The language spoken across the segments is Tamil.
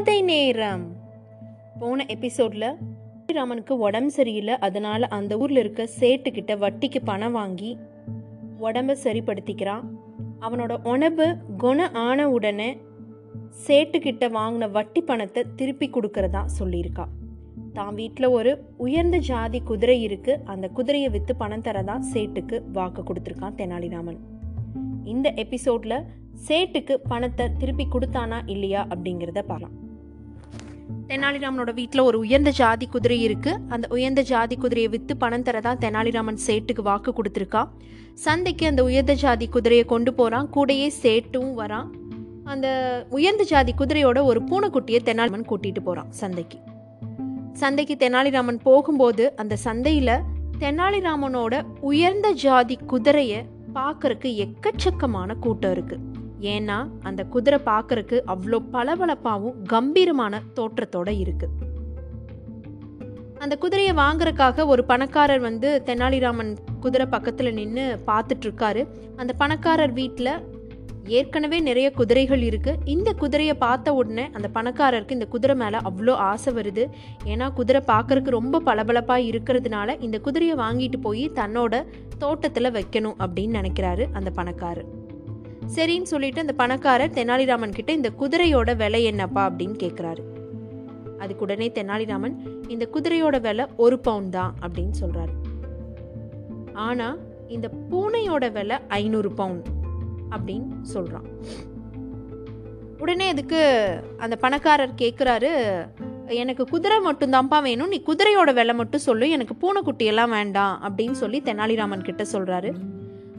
கதை நேரம். போன எபிசோட்ல ராமனுக்கு உடம்பு சரியில்லை. அதனால அந்த ஊர்ல இருக்க சேட்டுக்கிட்ட வட்டிக்கு பணம் வாங்கி உடம்ப சரிப்படுத்திக்கிறான். அவனோட உணவு குணம் ஆன உடனே சேட்டுக்கிட்ட வாங்கின வட்டி பணத்தை திருப்பி கொடுக்கறதா சொல்லியிருக்கா. தான் வீட்டில் ஒரு உயர்ந்த ஜாதி குதிரை இருக்கு. அந்த குதிரையை விற்று பணம் தரதா சேட்டுக்கு வாக்கு கொடுத்துருக்கான் தெனாலிராமன். இந்த எபிசோட்ல சேட்டுக்கு பணத்தை திருப்பி கொடுத்தானா இல்லையா அப்படிங்கிறத பார்க்கலாம். தெனாலிராமனோட வீட்டில் ஒரு உயர்ந்த ஜாதி குதிரை இருக்கு. அந்த உயர்ந்த ஜாதி குதிரையை விற்று பணம் தரதான் தெனாலிராமன் சேட்டுக்கு வாக்கு கொடுத்துருக்கா. சந்தைக்கு அந்த உயர்ந்த ஜாதி குதிரையை கொண்டு போகிறான் கூடையே சேட்டும் வரான். அந்த உயர்ந்த ஜாதி குதிரையோட ஒரு பூனைக்குட்டியை தெனாலிராமன் கூட்டிட்டு போறான் சந்தைக்கு. சந்தைக்கு தெனாலிராமன் போகும்போது அந்த சந்தையில தெனாலிராமனோட உயர்ந்த ஜாதி குதிரையை பார்க்கறக்கு எக்கச்சக்கமான கூட்டம் இருக்குது ஏன்னா அந்த குதிரை பார்க்கறக்கு அவ்வளோ பளபளப்பாகவும் கம்பீரமான தோற்றத்தோட இருக்கு. அந்த குதிரையை வாங்குறக்காக ஒரு பணக்காரர் வந்து தெனாலிராமன் குதிரை பக்கத்தில் நின்று பார்த்துட்டு இருக்காரு அந்த பணக்காரர் வீட்டில் ஏற்கனவே நிறைய குதிரைகள் இருக்கு. இந்த குதிரையை பார்த்த உடனே அந்த பணக்காரருக்கு இந்த குதிரை மேலே அவ்வளோ ஆசை வருது. ஏன்னா குதிரை பார்க்கறக்கு ரொம்ப பளபளப்பாக இருக்கிறதுனால இந்த குதிரையை வாங்கிட்டு போய் தன்னோட தோட்டத்தில் வைக்கணும் அப்படின்னு நினைக்கிறாரு அந்த பணக்காரர். சரின்னு சொல்லிட்டு அந்த பணக்காரர் தெனாலிராமன் கிட்ட இந்த குதிரையோட விலை என்னப்பா அப்படின்னு கேட்குறாரு அதுக்கு உடனே தெனாலிராமன் இந்த குதிரையோட விலை ஒரு பவுன் தான் அப்படின்னு சொல்றாரு. ஆனா இந்த பூனையோட விலை ஐநூறு பவுன் அப்படின்னு சொல்றான். உடனே அதுக்கு அந்த பணக்காரர் கேட்குறாரு எனக்கு குதிரை மட்டும்தான்ப்பா வேணும் நீ குதிரையோட விலை மட்டும் சொல்லு எனக்கு பூனைக்குட்டி எல்லாம் வேண்டாம் அப்படின்னு சொல்லி தெனாலிராமன் கிட்ட சொல்றாரு.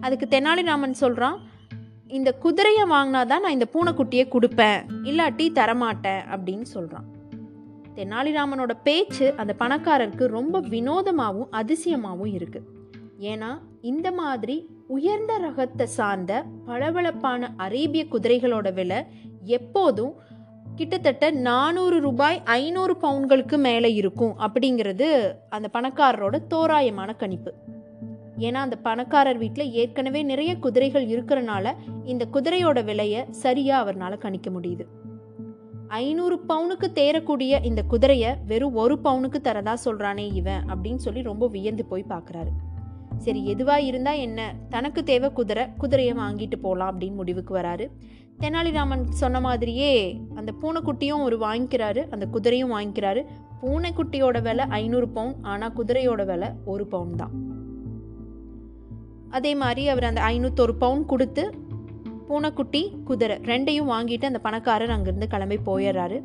அதுக்கு தெனாலிராமன் சொல்றான் இந்த குதிரையை வாங்கினாதான் நான் இந்த பூனைக்குட்டியை கொடுப்பேன். இல்லாட்டி தரமாட்டேன் அப்படின்னு சொல்கிறான் தெனாலிராமனோட பேச்சு அந்த பணக்காரருக்கு ரொம்ப வினோதமாகவும் அதிசயமாகவும் இருக்குது ஏன்னா இந்த மாதிரி உயர்ந்த ரகத்தை சார்ந்த பளபளப்பான அரேபிய குதிரைகளோட விலை எப்போதும் கிட்டத்தட்ட நானூறு ரூபாய் ஐநூறு பவுன்களுக்கு மேலே இருக்கும் அப்படிங்கிறது அந்த பணக்காரரோட தோராயமான கணிப்பு. ஏன்னா அந்த பணக்காரர் வீட்டில் ஏற்கனவே நிறைய குதிரைகள் இருக்கிறனால இந்த குதிரையோட விலையை சரியா அவர்னால கணிக்க முடியுது. ஐநூறு பவுனுக்கு தேரக்கூடிய இந்த குதிரையை வெறும் ஒரு பவுனுக்கு தரதா சொல்றானே இவன் அப்படின்னு சொல்லி ரொம்ப வியந்து போய் பார்க்குறாரு சரி எதுவா இருந்தா என்ன? தனக்கு தேவை குதிரை குதிரையை வாங்கிட்டு போகலாம் அப்படின்னு முடிவுக்கு வராரு. தெனாலிராமன் சொன்ன மாதிரியே அந்த பூனைக்குட்டியும் ஒரு வாங்கிக்கிறாரு அந்த குதிரையும் வாங்கிக்கிறாரு. பூனைக்குட்டியோட விலை ஐநூறு பவுன் ஆனால் குதிரையோட விலை ஒரு பவுன் தான். அதே மாதிரி அவர் அந்த ஐநூற்றொரு பவுன் கொடுத்து பூனைக்குட்டி குதிரை ரெண்டையும் வாங்கிட்டு அந்த பணக்காரர் அங்கேருந்து கிளம்பி போயிடுறாரு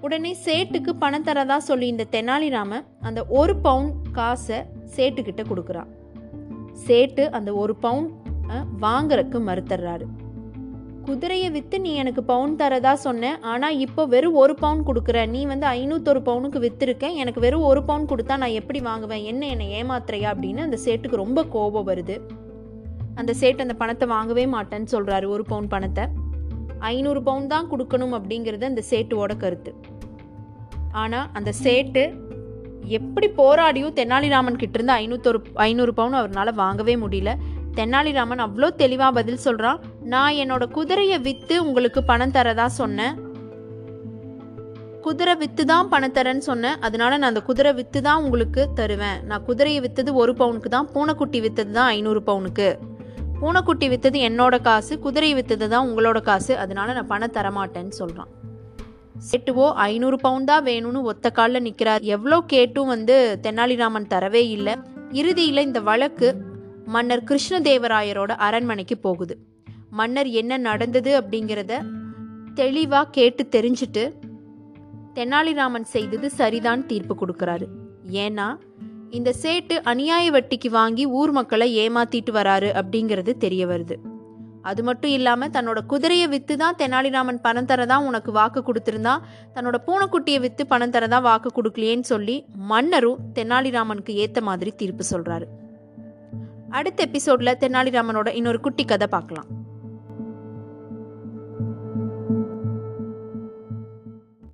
உடனே சேட்டுக்கு பணம் தரதா சொல்லி இந்த தெனாலிராம அந்த ஒரு பவுன் காசை சேட்டுக்கிட்ட கொடுக்குறான். சேட்டு அந்த ஒரு பவுன் வாங்குறதுக்கு மறுத்துறாரு. குதிரையை விற்று நீ எனக்கு பவுன் தரதா சொன்ன. ஆனால் இப்போ வெறும் ஒரு பவுன் கொடுக்குற. நீ வந்து ஐநூத்தொரு பவுனுக்கு விற்றுருக்க எனக்கு வெறும் ஒரு பவுன் கொடுத்தா நான் எப்படி வாங்குவேன்? என்ன என்னை ஏமாத்துறையா அப்படின்னு அந்த சேட்டுக்கு ரொம்ப கோபம் வருது. அந்த சேட்டு அந்த பணத்தை வாங்கவே மாட்டேன்னு சொல்கிறாரு ஒரு பவுன் பணத்தை. ஐநூறு பவுன் தான் கொடுக்கணும் அப்படிங்கிறது அந்த சேட்டுவோட கருத்து. ஆனால் அந்த சேட்டு எப்படி போராடியும் தெனாலிராமன் கிட்ட இருந்து ஐநூத்தொரு ஐநூறு பவுன் அவரால் வாங்கவே முடியல. தெனாலிராமன் அவ்வளோ தெளிவாக பதில் சொல்கிறான் நான் என்னோட குதிரையை விற்று உங்களுக்கு பணம் தரதா சொன்னேன். குதிரை விற்று தான் பணம் தரேன்னு சொன்னேன். அதனால நான் அந்த குதிரை விற்று தான் உங்களுக்கு தருவேன். நான் குதிரையை விற்றது ஒரு பவுனுக்கு தான் பூனைக்குட்டி விற்றது தான் ஐநூறு பவுனுக்கு. பூனைக்குட்டி விற்றது என்னோட காசு குதிரை விற்றது தான் உங்களோட காசு. அதனால நான் பணம் தரமாட்டேன்னு சொல்கிறான் சேட்டுவோ ஐநூறு பவுன் தான் வேணும்னு ஒத்த காலில் நிற்கிறார் எவ்வளோ கேட்டும் வந்து தெனாலிராமன் தரவே இல்லை. இறுதியில் இந்த வழக்கு மன்னர் கிருஷ்ணதேவராயரோட அரண்மனைக்கு போகுது. மன்னர் என்ன நடந்தது அப்படிங்கிறத தெளிவாக கேட்டு தெரிஞ்சுட்டு தெனாலிராமன் செய்தது சரிதான் தீர்ப்பு கொடுக்குறாரு. ஏன்னா இந்த சேட்டு அநியாய வட்டிக்கு வாங்கி ஊர் மக்களை ஏமாத்திட்டு வராரு அப்படிங்கிறது தெரிய வருது. அது மட்டும் இல்லாமல் தன்னோட குதிரையை விற்று தான் தெனாலிராமன் பணம் தரதான் உனக்கு வாக்கு கொடுத்துருந்தா தன்னோட பூனைக்குட்டியை விற்று பணம் தரதான் வாக்கு கொடுக்கலையேன்னு சொல்லி மன்னரும் தெனாலிராமனுக்கு ஏற்ற மாதிரி தீர்ப்பு சொல்கிறாரு அடுத்த எபிசோடில் தெனாலிராமனோட இன்னொரு குட்டி கதை பார்க்கலாம்.